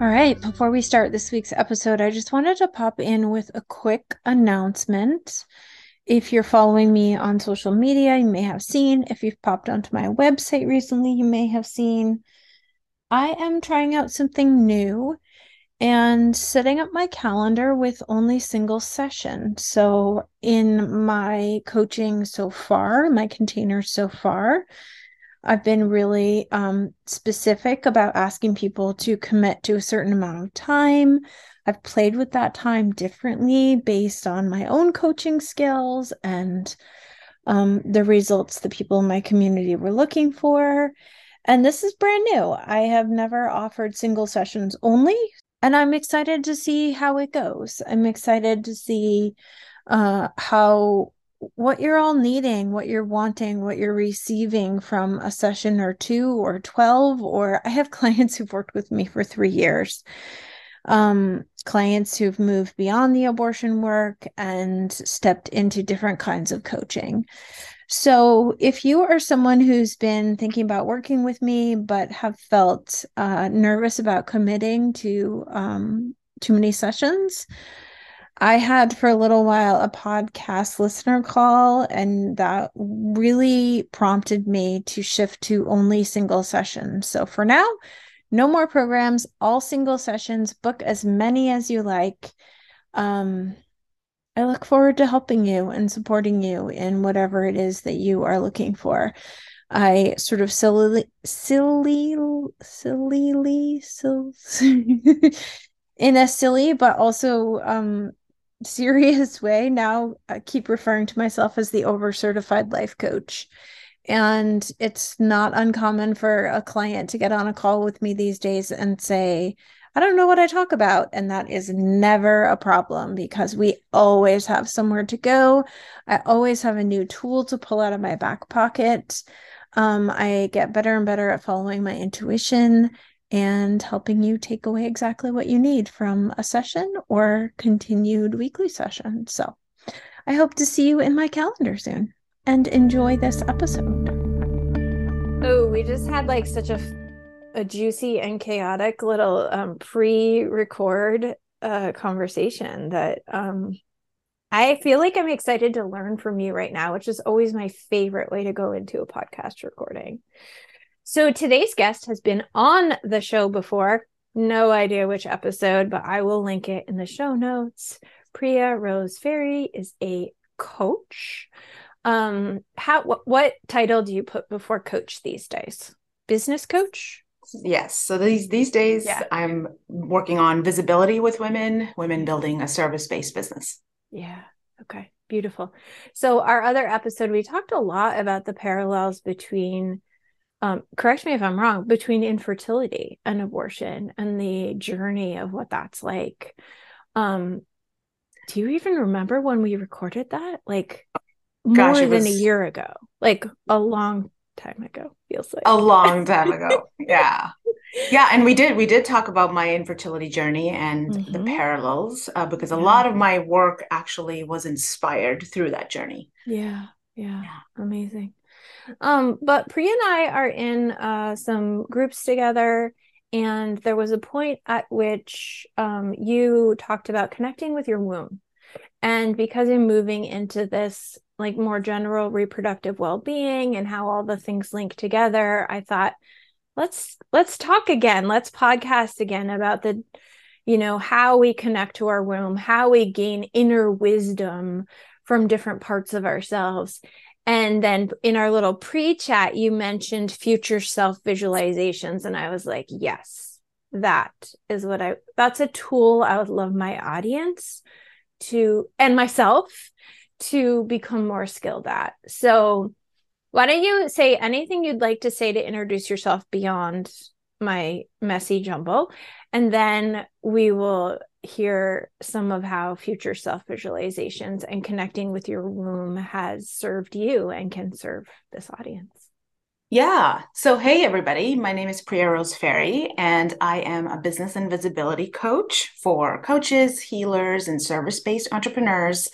All right, before we start this week's episode, I just wanted to pop in with a quick announcement. If you're following me on social media, you may have seen. If you've popped onto my website recently, you may have seen. I am trying out something new and setting up my calendar with only single session. So, in my coaching so far, my containers so far, I've been really um, specific about asking people to commit to a certain amount of time. I've played with that time differently based on my own coaching skills and um, the results the people in my community were looking for. And this is brand new. I have never offered single sessions only, and I'm excited to see how it goes. I'm excited to see uh, how what you're all needing, what you're wanting, what you're receiving from a session or two or 12. Or I have clients who've worked with me for three years, um, clients who've moved beyond the abortion work and stepped into different kinds of coaching. So, if you are someone who's been thinking about working with me but have felt uh, nervous about committing to um, too many sessions, I had for a little while a podcast listener call, and that really prompted me to shift to only single sessions. So for now, no more programs, all single sessions. Book as many as you like. Um, I look forward to helping you and supporting you in whatever it is that you are looking for. I sort of silly, silly, silly, silly, in a silly but also um serious way now i keep referring to myself as the over certified life coach. And it's not uncommon for a client to get on a call with me these days and say i don't know what i talk about. And that is never a problem because we always have somewhere to go. I always have a new tool to pull out of my back pocket. Um, i get better and better at following my intuition and helping you take away exactly what you need from a session or continued weekly session. So I hope to see you in my calendar soon and enjoy this episode. Oh, we just had like such a a juicy and chaotic little um, pre-record uh, conversation that um, I feel like I'm excited to learn from you right now, which is always my favorite way to go into a podcast recording. So today's guest has been on the show before. No idea which episode, but I will link it in the show notes. Priya Rose Ferry is a coach. Um, how what, what title do you put before coach these days? Business coach? Yes. So these these days yeah. I'm working on visibility with women, women building a service-based business. Yeah. Okay. Beautiful. So our other episode we talked a lot about the parallels between um, correct me if I'm wrong, between infertility and abortion and the journey of what that's like. Um, do you even remember when we recorded that? Like Gosh, more than a year ago, like a long time ago, feels like a long time ago. yeah. Yeah, and we did we did talk about my infertility journey and mm-hmm. the parallels uh, because a yeah. lot of my work actually was inspired through that journey. Yeah, yeah, yeah. amazing. Um, but Priya and I are in uh, some groups together, and there was a point at which um, you talked about connecting with your womb. And because you're moving into this like more general reproductive well-being and how all the things link together, I thought let's let's talk again. Let's podcast again about the you know how we connect to our womb, how we gain inner wisdom from different parts of ourselves and then in our little pre chat, you mentioned future self visualizations. And I was like, yes, that is what I, that's a tool I would love my audience to, and myself to become more skilled at. So Why don't you say anything you'd like to say to introduce yourself beyond my messy jumble? And then we will hear some of how future self visualizations and connecting with your womb has served you and can serve this audience. Yeah. So, hey, everybody. My name is Priya Rose Ferry, and I am a business and visibility coach for coaches, healers, and service based entrepreneurs.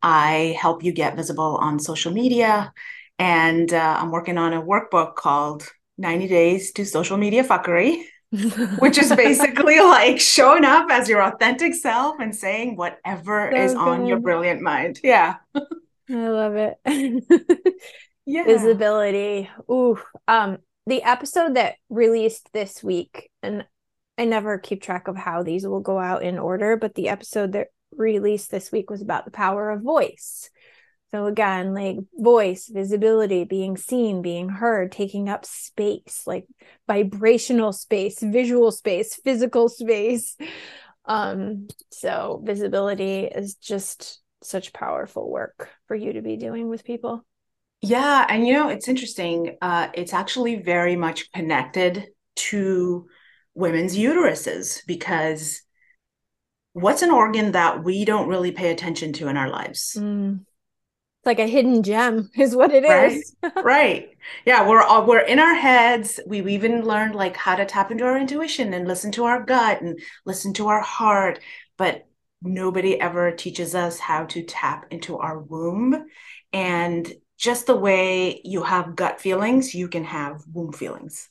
I help you get visible on social media, and uh, I'm working on a workbook called 90 Days to Social Media Fuckery. Which is basically like showing up as your authentic self and saying whatever so is good. on your brilliant mind. Yeah. I love it. yeah. Visibility. Ooh. Um, the episode that released this week, and I never keep track of how these will go out in order, but the episode that released this week was about the power of voice. So again, like voice, visibility, being seen, being heard, taking up space, like vibrational space, visual space, physical space. Um, so visibility is just such powerful work for you to be doing with people. Yeah, and you know, it's interesting. Uh, it's actually very much connected to women's uteruses because what's an organ that we don't really pay attention to in our lives? Mm like a hidden gem is what it right? is. right. Yeah, we're all we're in our heads. We've even learned like how to tap into our intuition and listen to our gut and listen to our heart, but nobody ever teaches us how to tap into our womb and just the way you have gut feelings, you can have womb feelings.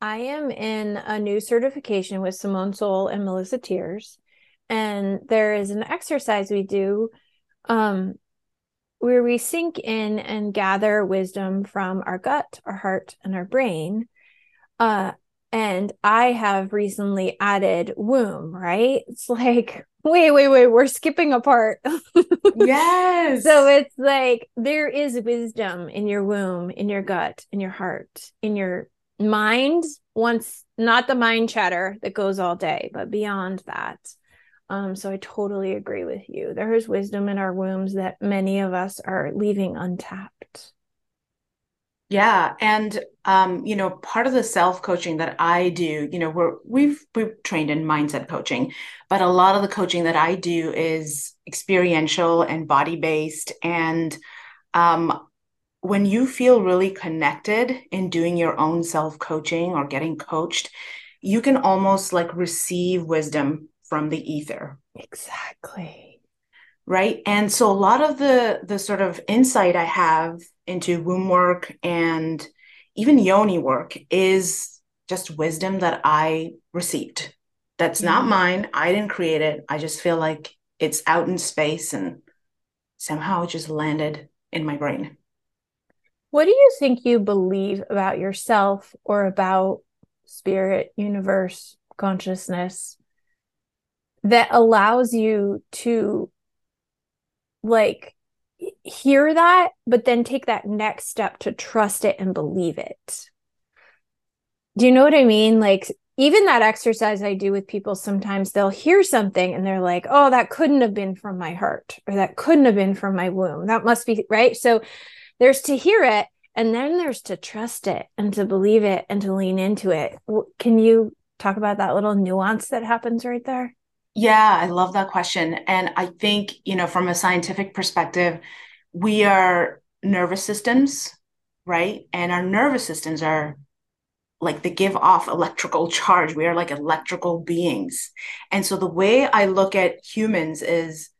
I am in a new certification with Simone Seol and Melissa Tiers, and there is an exercise we do um, where we sink in and gather wisdom from our gut, our heart, and our brain. Uh, and I have recently added womb, right? It's like, wait, wait, wait, we're skipping a part. yes. So it's like there is wisdom in your womb, in your gut, in your heart, in your mind. Once, not the mind chatter that goes all day, but beyond that. Um, so I totally agree with you. There is wisdom in our wombs that many of us are leaving untapped. Yeah, and um, you know, part of the self coaching that I do, you know, we're we've we've trained in mindset coaching, but a lot of the coaching that I do is experiential and body based. And um, when you feel really connected in doing your own self coaching or getting coached, you can almost like receive wisdom from the ether. Exactly. Right. And so a lot of the the sort of insight I have into womb work and even yoni work is just wisdom that I received. That's not mm-hmm. mine. I didn't create it. I just feel like it's out in space and somehow it just landed in my brain. What do you think you believe about yourself or about spirit, universe, consciousness that allows you to like hear that but then take that next step to trust it and believe it. Do you know what i mean? Like even that exercise i do with people sometimes they'll hear something and they're like oh that couldn't have been from my heart or that couldn't have been from my womb. That must be right? So there's to hear it and then there's to trust it and to believe it and to lean into it. Can you talk about that little nuance that happens right there yeah, I love that question. And I think, you know, from a scientific perspective, we are nervous systems, right? And our nervous systems are like they give off electrical charge. We are like electrical beings. And so the way I look at humans is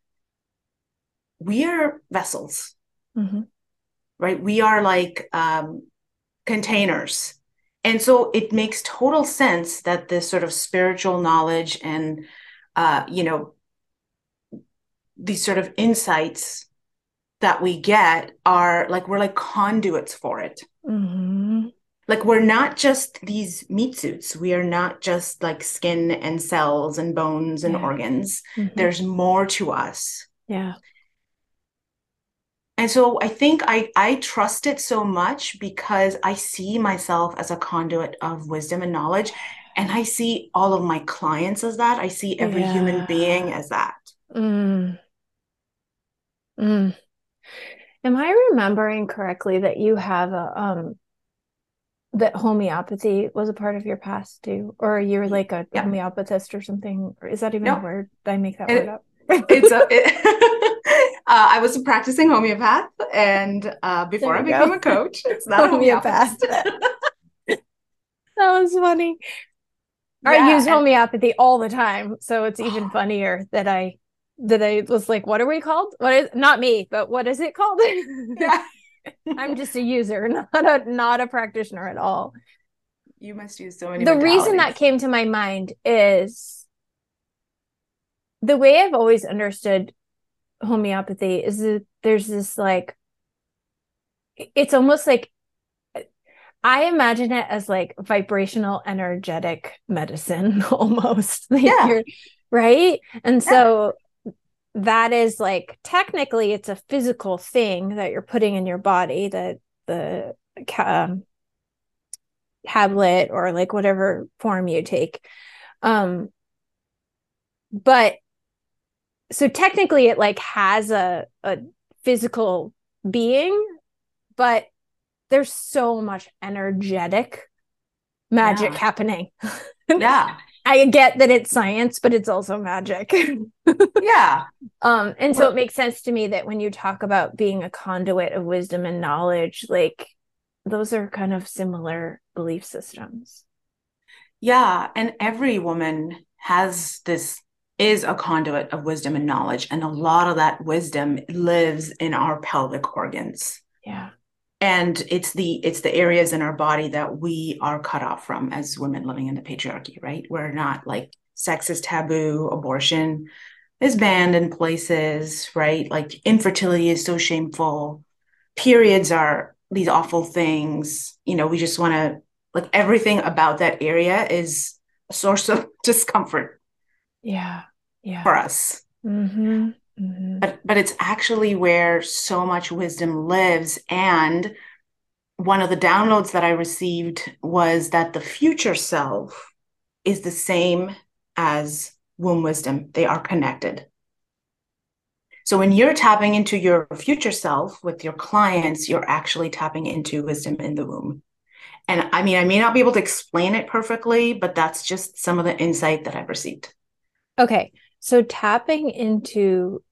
we are vessels, mm-hmm. right? We are like um, containers. And so it makes total sense that this sort of spiritual knowledge and uh, you know, these sort of insights that we get are like we're like conduits for it. Mm-hmm. Like we're not just these meat suits. We are not just like skin and cells and bones and yeah. organs. Mm-hmm. There's more to us. Yeah. And so I think I I trust it so much because I see myself as a conduit of wisdom and knowledge and i see all of my clients as that i see every yeah. human being as that mm. Mm. Am I remembering correctly that you have a um that homeopathy was a part of your past too, or you're like a yeah. homeopathist or something? Or is that even a word? Did I make that it, word up? it's a. It, uh, I was a practicing homeopath, and uh, before I became go. a coach, it's not a homeopath. that was funny. Yeah, I use homeopathy all the time, so it's even oh. funnier that I that I was like, "What are we called? What is not me, but what is it called?" yeah. I'm just a user, not a not a practitioner at all. You must use so many. The reason that came to my mind is the way I've always understood homeopathy is that there's this like it's almost like I imagine it as like vibrational energetic medicine almost. Yeah. right. And yeah. so that is like technically it's a physical thing that you're putting in your body that the um, tablet or like whatever form you take um but so technically it like has a a physical being but there's so much energetic magic yeah. happening yeah I get that it's science, but it's also magic. yeah. Um, and so well, it makes sense to me that when you talk about being a conduit of wisdom and knowledge, like those are kind of similar belief systems. Yeah. And every woman has this is a conduit of wisdom and knowledge. And a lot of that wisdom lives in our pelvic organs. Yeah and it's the it's the areas in our body that we are cut off from as women living in the patriarchy right? We're not like sex is taboo abortion is banned in places right? Like infertility is so shameful. Periods are these awful things. You know we just want to like everything about that area is a source of discomfort yeah yeah. for us. Mm-hmm. Mm-hmm. But but it's actually where so much wisdom lives. And one of the downloads that I received was that the future self is the same as womb wisdom. They are connected. So when you're tapping into your future self with your clients, you're actually tapping into wisdom in the womb. And I mean, I may not be able to explain it perfectly, but that's just some of the insight that I've received. Okay. So tapping into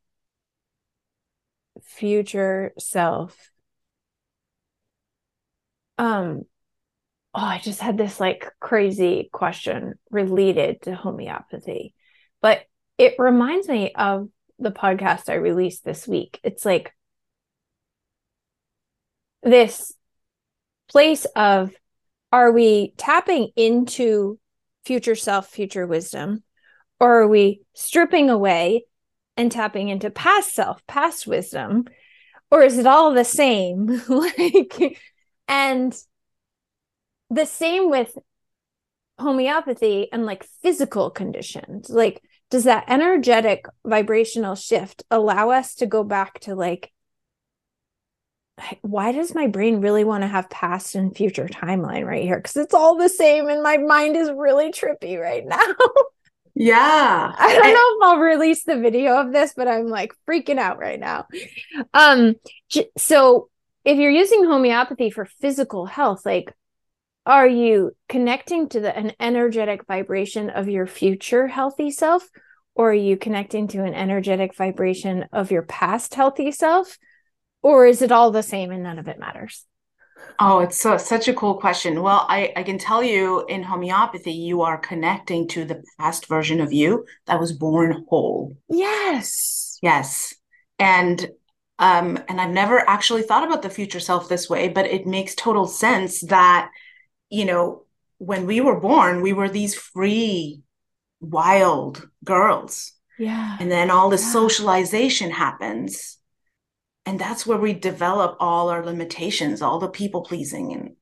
future self. Um oh i just had this like crazy question related to homeopathy but it reminds me of the podcast i released this week. It's like this place of are we tapping into future self future wisdom or are we stripping away and tapping into past self, past wisdom? Or is it all the same? like, and the same with homeopathy and like physical conditions. Like, does that energetic vibrational shift allow us to go back to like, why does my brain really want to have past and future timeline right here? Because it's all the same and my mind is really trippy right now. Yeah. I don't know if I'll release the video of this, but I'm like freaking out right now. Um so if you're using homeopathy for physical health, like are you connecting to the an energetic vibration of your future healthy self or are you connecting to an energetic vibration of your past healthy self or is it all the same and none of it matters? Oh, it's so, such a cool question. Well, I, I can tell you in homeopathy, you are connecting to the past version of you that was born whole. Yes. Yes. And um, and I've never actually thought about the future self this way, but it makes total sense that, you know, when we were born, we were these free, wild girls. Yeah. And then all the yeah. socialization happens and that's where we develop all our limitations all the people pleasing and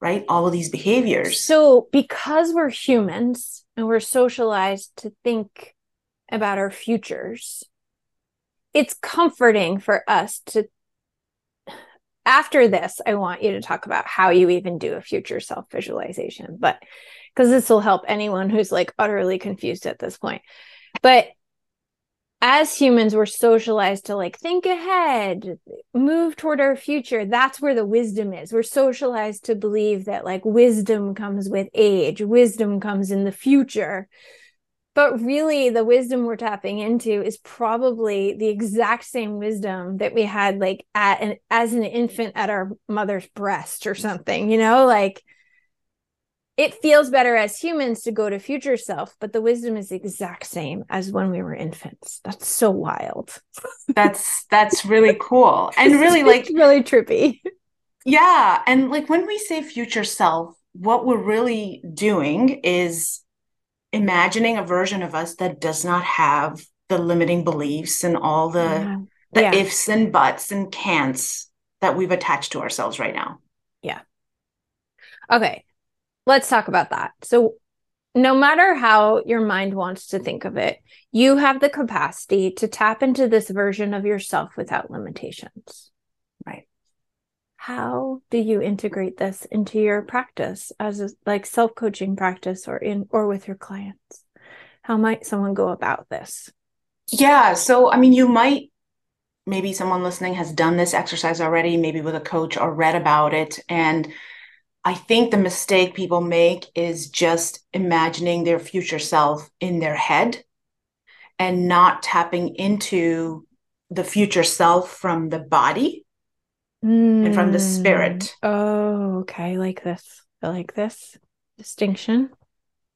right all of these behaviors. So because we're humans and we're socialized to think about our futures it's comforting for us to after this i want you to talk about how you even do a future self visualization but because this will help anyone who's like utterly confused at this point. But as humans we're socialized to like think ahead move toward our future. That's where the wisdom is. We're socialized to believe that like wisdom comes with age wisdom comes in the future. But really the wisdom we're tapping into is probably the exact same wisdom that we had like at an as an infant at our mother's breast or something you know? Like it feels better as humans to go to future self, but the wisdom is the exact same as when we were infants. That's so wild. That's that's really cool. And really like really trippy. Yeah, and like when we say future self, what we're really doing is imagining a version of us that does not have the limiting beliefs and all the yeah. the yeah. ifs and buts and can'ts that we've attached to ourselves right now. Yeah. Okay let's talk about that. So, no matter how your mind wants to think of it, you have the capacity to tap into this version of yourself without limitations. Right. How do you integrate this into your practice as a, like self-coaching practice or in or with your clients? How might someone go about this? Yeah, so I mean you might maybe someone listening has done this exercise already, maybe with a coach or read about it and I think the mistake people make is just imagining their future self in their head and not tapping into the future self from the body mm. and from the spirit. Hmm. Oh, okay. I like this. I like this distinction.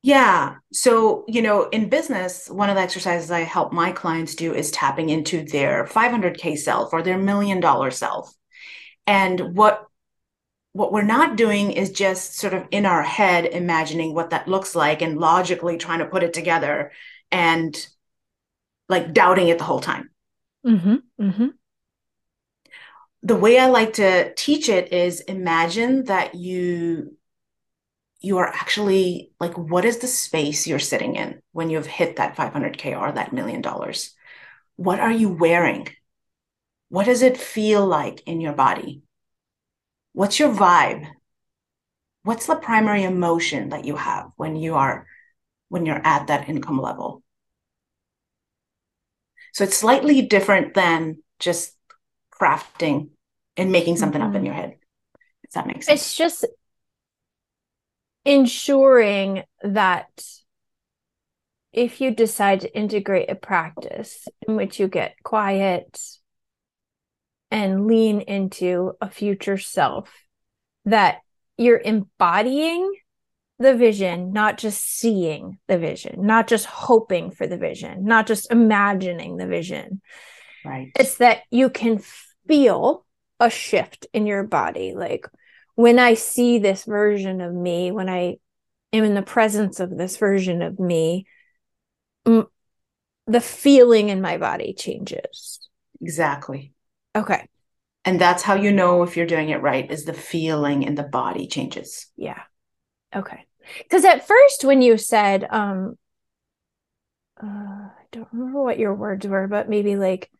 Yeah. So, you know, in business, one of the exercises I help my clients do is tapping into their 500K self or their million dollar self. And what what we're not doing is just sort of in our head imagining what that looks like and logically trying to put it together and like doubting it the whole time. Mm-hmm, mm-hmm. The way I like to teach it is imagine that you you are actually like what is the space you're sitting in when you've hit that 500k or that million dollars what are you wearing what does it feel like in your body What's your vibe? What's the primary emotion that you have when you are when you're at that income level? So it's slightly different than just crafting and making something mm-hmm. up in mm-hmm. your head. Does that make sense? It's just ensuring that if you decide to integrate a practice in which you get quiet and lean into a future self that you're embodying the vision, not just seeing the vision, not just hoping for the vision, not just imagining the vision. Right. It's that you can feel a shift in your body. Like when I see this version of me, when I am in the presence of this version of me, m- the feeling in my body changes. Exactly. Okay. And that's how you know if you're doing it right is the feeling in the body changes. Yeah. Okay. Because at first, when you said, um, uh, I don't remember what your words were, but maybe like,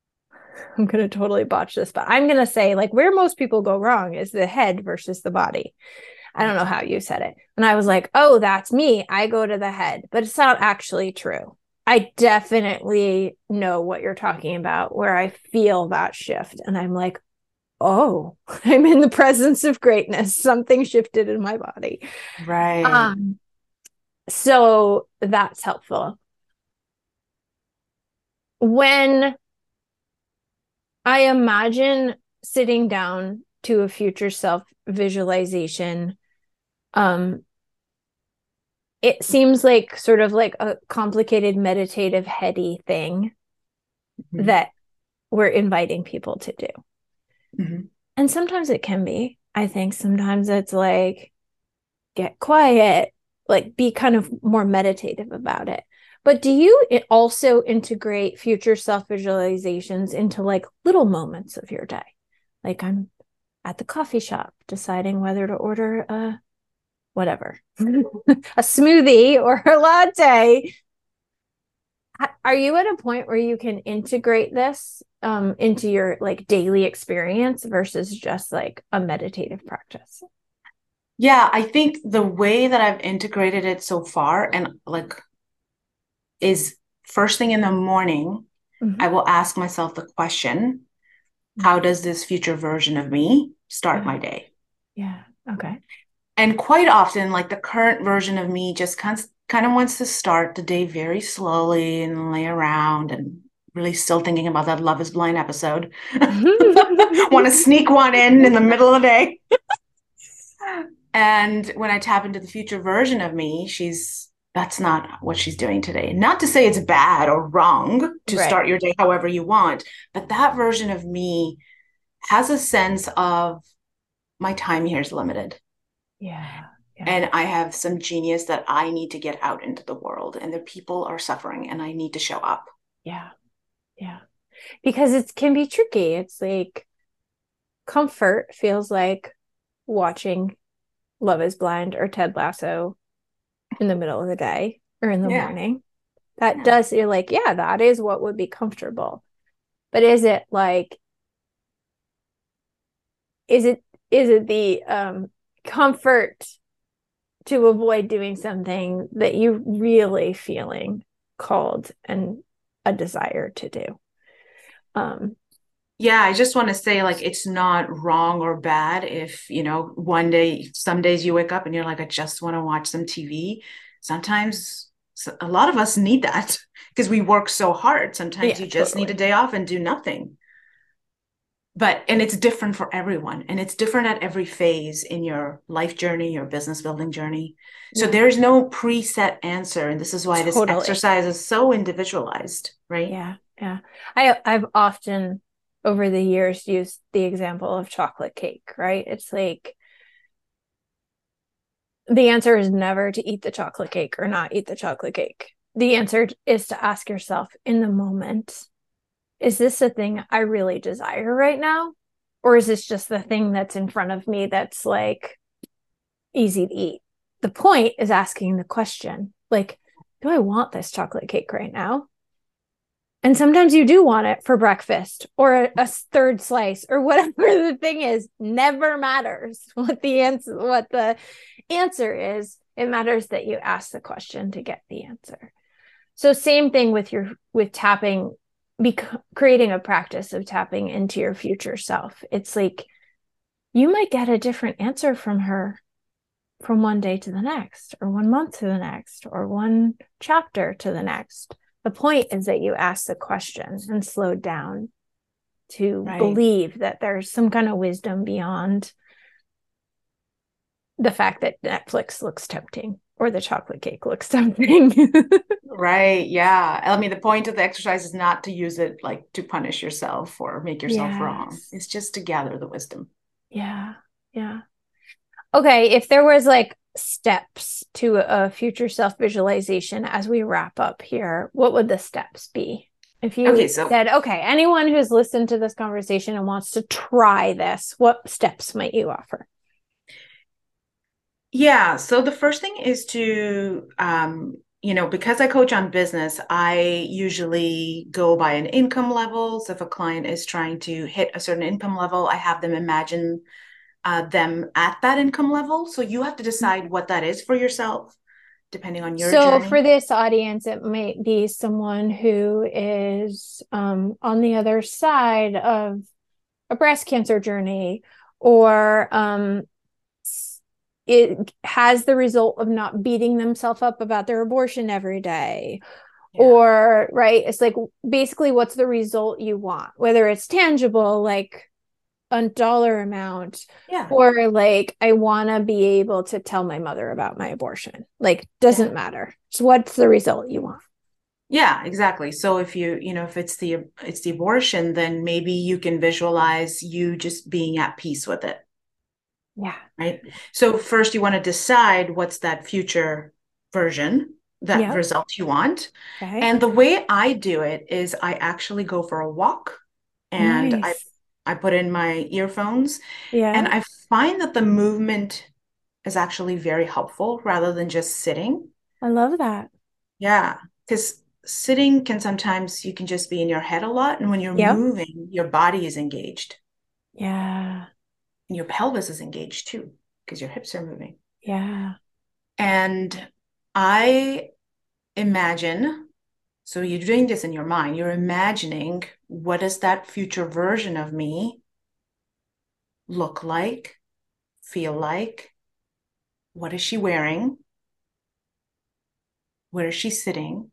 I'm going to totally botch this, but I'm going to say like where most people go wrong is the head versus the body. I don't know how you said it. And I was like, oh, that's me. I go to the head, but it's not actually true. I definitely know what you're talking about, where I feel that shift. And I'm like, oh, I'm in the presence of greatness. Something shifted in my body. Right. Um, so that's helpful. When I imagine sitting down to a future self visualization, um, it seems like sort of like a complicated meditative heady thing mm-hmm. that we're inviting people to do mm-hmm. and sometimes it can be i think sometimes it's like get quiet like be kind of more meditative about it but do you also integrate future self visualizations into like little moments of your day like i'm at the coffee shop deciding whether to order a whatever, a smoothie or a latte. Are you at a point where you can integrate this um, into your like daily experience versus just like a meditative practice? Yeah, I think the way that I've integrated it so far and like is first thing in the morning, mm-hmm. I will ask myself the question how does this future version of me start yeah. my day? Yeah. Okay. And quite often, like the current version of me just kind of, kind of wants to start the day very slowly and lay around and really still thinking about that Love is Blind episode. Want to sneak one in in the middle of the day. and when I tap into the future version of me, she's that's not what she's doing today. Not to say it's bad or wrong to right. start your day however you want, but that version of me has a sense of my time here is limited. Yeah. yeah. And I have some genius that I need to get out into the world, and the people are suffering, and I need to show up. Yeah. Yeah. Because it can be tricky. It's like comfort feels like watching Love is Blind or Ted Lasso in the middle of the day or in the yeah. morning. That yeah. does, you're like, yeah, that is what would be comfortable. But is it like, is it, is it the um, comfort to avoid doing something that you really feeling called and a desire to do? Um, yeah i just want to say like it's not wrong or bad if you know one day some days you wake up and you're like i just want to watch some tv sometimes a lot of us need that because we work so hard sometimes yeah, you just totally. need a day off and do nothing but and it's different for everyone and it's different at every phase in your life journey your business building journey so there's no preset answer and this is why totally. this exercise is so individualized right yeah yeah i i've often over the years used the example of chocolate cake, right? It's like the answer is never to eat the chocolate cake or not eat the chocolate cake. The answer is to ask yourself in the moment, is this a thing I really desire right now? Or is this just the thing that's in front of me that's like easy to eat? The point is asking the question, like, do I want this chocolate cake right now? And sometimes you do want it for breakfast or a, a, third slice or whatever the thing is. Never matters what the answer what the answer is. It matters that you ask the question to get the answer. So same thing with your with tapping bec- creating a practice of tapping into your future self. It's like you might get a different answer from her from one day to the next or one month to the next or one chapter to the next the point is that you ask the question and slow down to right. believe that there's some kind of wisdom beyond the fact that Netflix looks tempting or the chocolate cake looks something. right. Yeah. I mean, the point of the exercise is not to use it like to punish yourself or make yourself yes. wrong. It's just to gather the wisdom. Yeah. Yeah. Okay. If there was like steps to a future self visualization as we wrap up here, what would the steps be? If you okay, so, said, okay, anyone who's listened to this conversation and wants to try this, what steps might you offer? Yeah. So the first thing is to, um, you know, because I coach on business, I usually go by an income level. So if a client is trying to hit a certain income level, I have them imagine uh, them at that income level. So you have to decide what that is for yourself, depending on your. So journey. for this audience, it might be someone who is um, on the other side of a breast cancer journey, or um, it has the result of not beating themselves up about their abortion every day. Yeah. Or, right, it's like basically what's the result you want, whether it's tangible, like a dollar amount yeah. or like i want to be able to tell my mother about my abortion like doesn't yeah. matter so what's the result you want yeah exactly so if you you know if it's the it's the abortion then maybe you can visualize you just being at peace with it yeah right so first you want to decide what's that future version that yep. result you want okay. and the way i do it is i actually go for a walk and nice. i I put in my earphones. Yeah. And I find that the movement is actually very helpful rather than just sitting. I love that. Yeah. Because sitting can sometimes you can just be in your head a lot. And when you're yep. moving, your body is engaged. Yeah. And your pelvis is engaged too, because your hips are moving. Yeah. And I imagine So you're doing this in your mind. You're imagining what does that future version of me look like, feel like? What is she wearing? Where is she sitting?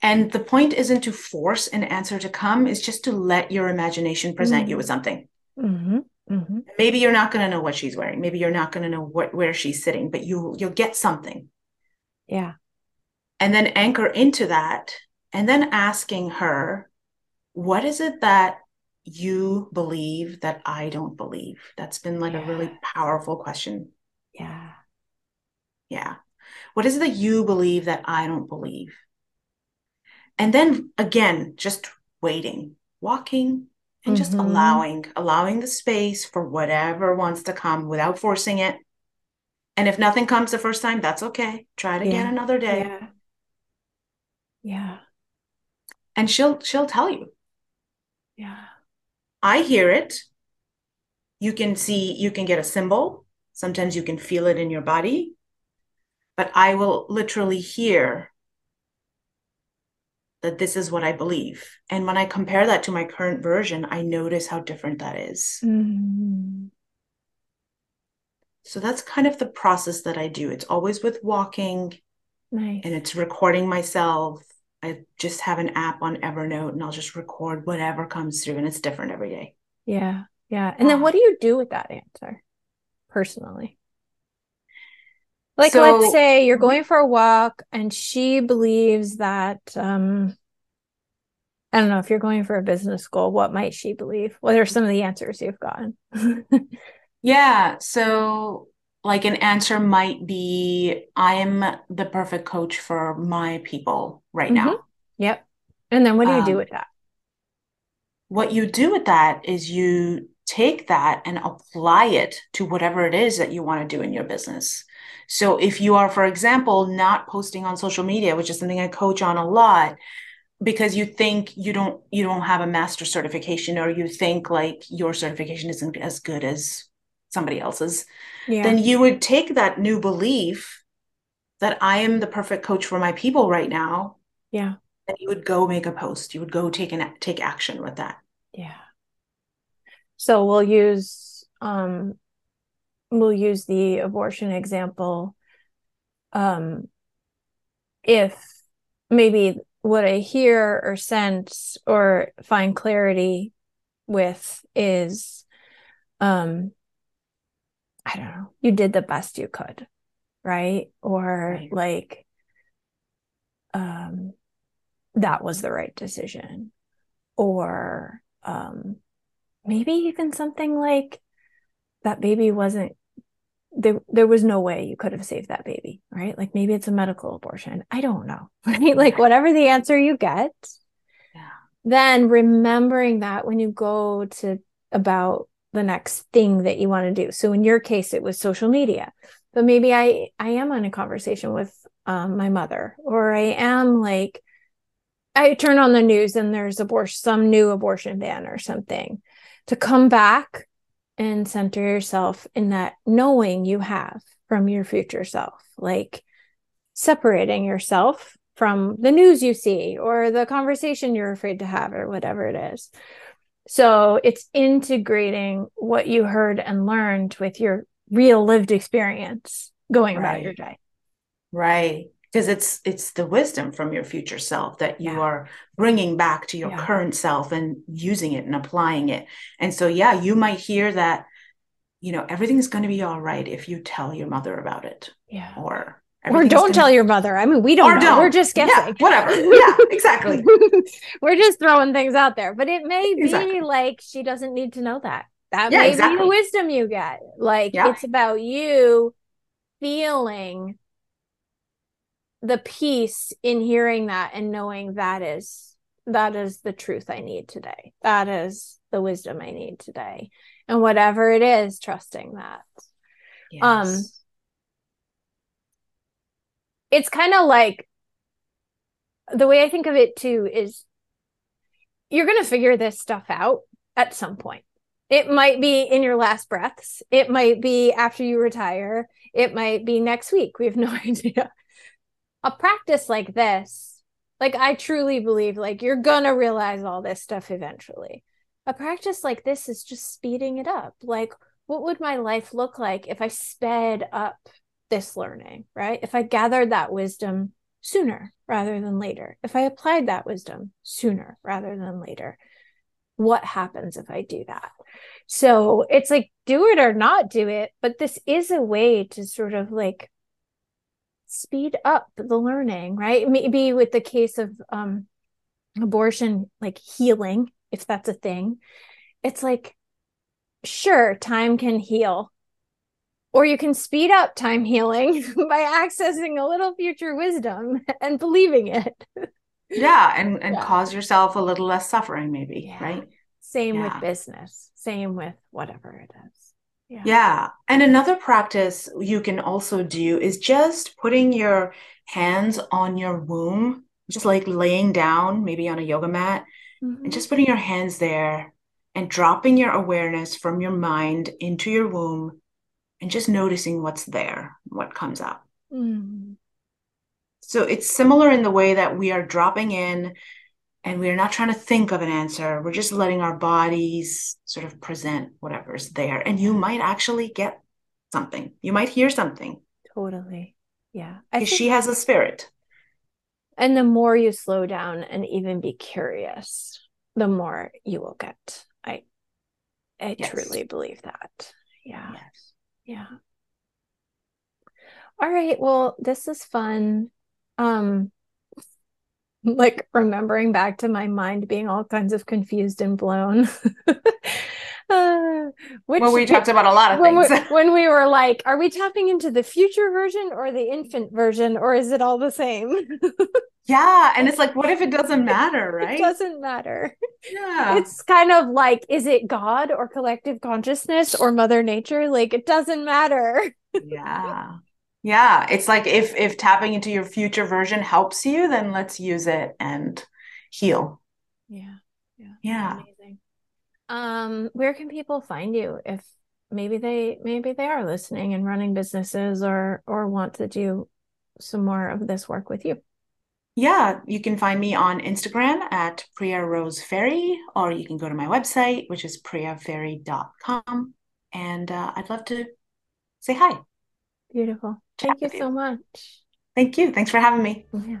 And the point isn't to force an answer to come, it's just to let your imagination present mm-hmm. you with something. Mm-hmm. Mm-hmm. Maybe you're not going to know what she's wearing. Maybe you're not going to know what, where she's sitting, but you you'll get something. Yeah. And then anchor into that and then asking her, what is it that you believe that I don't believe? That's been like yeah. a really powerful question. Yeah. Yeah. What is it that you believe that I don't believe? And then again, just waiting, walking and mm-hmm. just allowing, allowing the space for whatever wants to come without forcing it. And if nothing comes the first time, that's okay. Try it again yeah. another day. Yeah. Yeah. And she'll she'll tell you. Yeah. I hear it. You can see, you can get a symbol. Sometimes you can feel it in your body. But I will literally hear that this is what I believe. And when I compare that to my current version, I notice how different that is. Mm-hmm. So that's kind of the process that I do. It's always with walking nice. and it's recording myself. I just have an app on Evernote and I'll just record whatever comes through and it's different every day. Yeah. Yeah. And then what do you do with that answer personally? Like so, let's say you're going for a walk and she believes that um I don't know if you're going for a business goal, what might she believe? What are some of the answers you've gotten? yeah. So like an answer might be I'm the perfect coach for my people right mm-hmm. now. Yep. And then what do you um, do with that? What you do with that is you take that and apply it to whatever it is that you want to do in your business. So if you are, for example, not posting on social media, which is something I coach on a lot, because you think you don't you don't have a master certification or you think like your certification isn't as good as somebody else's yeah. then you would take that new belief that i am the perfect coach for my people right now. Yeah. And you would go make a post. You would go take an take action with that. Yeah. So we'll use um we'll use the abortion example um if maybe what i hear or sense or find clarity with is um i don't know you did the best you could right or right. like um that was the right decision or um maybe even something like that baby wasn't there there was no way you could have saved that baby right? Like maybe it's a medical abortion. I don't know right? Like whatever the answer you get yeah. then remembering that when you go to about the next thing that you want to do. So in your case it was social media. But maybe i i am on a conversation with um, my mother or i am like i turn on the news and there's abortion some new abortion ban or something. To come back and center yourself in that knowing you have from your future self, like separating yourself from the news you see or the conversation you're afraid to have or whatever it is. So it's integrating what you heard and learned with your real lived experience going right. about your day. Right because it's it's the wisdom from your future self that you yeah. are bringing back to your yeah. current self and using it and applying it. And so yeah you might hear that you know everything's going to be all right if you tell your mother about it yeah. or or don't tell your mother. I mean we don't don't. we're just guessing. yeah, whatever. Yeah exactly. We're just throwing things out there. But it may exactly. be like she doesn't need to know that. That may exactly. be the wisdom you get. Like it's about you feeling the peace in hearing that and knowing that is that is the truth I need today. That is the wisdom I need today. And whatever it is, trusting that. Yes. Um it's kind of like the way I think of it too is you're going to figure this stuff out at some point. It might be in your last breaths. It might be after you retire. It might be next week. We have no idea a practice like this Like I truly believe like you're gonna realize all this stuff eventually. A practice like this is just speeding it up. Like what would my life look like if I sped up this learning, right? If I gathered that wisdom sooner rather than later, if I applied that wisdom sooner rather than later, what happens if I do that? So it's like do it or not do it, but this is a way to sort of like speed up the learning, right? Maybe with the case of um, abortion, like healing, if that's a thing, it's like, sure, time can heal. Or you can speed up time healing by accessing a little future wisdom and believing it. Yeah, and and yeah. cause yourself a little less suffering, maybe, yeah. right? Same yeah. with business, same with whatever it is. Yeah. yeah. And another practice you can also do is just putting your hands on your womb, just like laying down, maybe on a yoga mat, mm-hmm. and just putting your hands there and dropping your awareness from your mind into your womb and just noticing what's there, what comes up. Mm. So it's similar in the way that we are dropping in and we're not trying to think of an answer. We're just letting our bodies sort of present whatever's there. And you might actually get something. You might hear something. Totally. Yeah. Because she has a spirit. And the more you slow down and even be curious, the more you will get. I I yes. truly believe that. Yeah. Yes. Yeah. All right. Well, this is fun. Um like remembering back to my mind being all kinds of confused and blown. uh, which well, we talked about a lot of when things. We, when we were like, are we tapping into the future version or the infant version, or is it all the same? yeah. And it's like, what if it doesn't matter, right? It doesn't matter. Yeah. It's kind of like, is it God or collective consciousness or Mother Nature? Like, it doesn't matter. yeah yeah it's like if if tapping into your future version helps you then let's use it and heal. Yeah yeah yeah. amazing. Um where can people find you if maybe they maybe they are listening and running businesses or or want to do some more of this work with you? Yeah you can find me on instagram at priya rose ferry or you can go to my website which is priyaferry.com and uh, i'd love to say hi Beautiful. Thank you so much. Thank you. Thanks for having me. Yeah.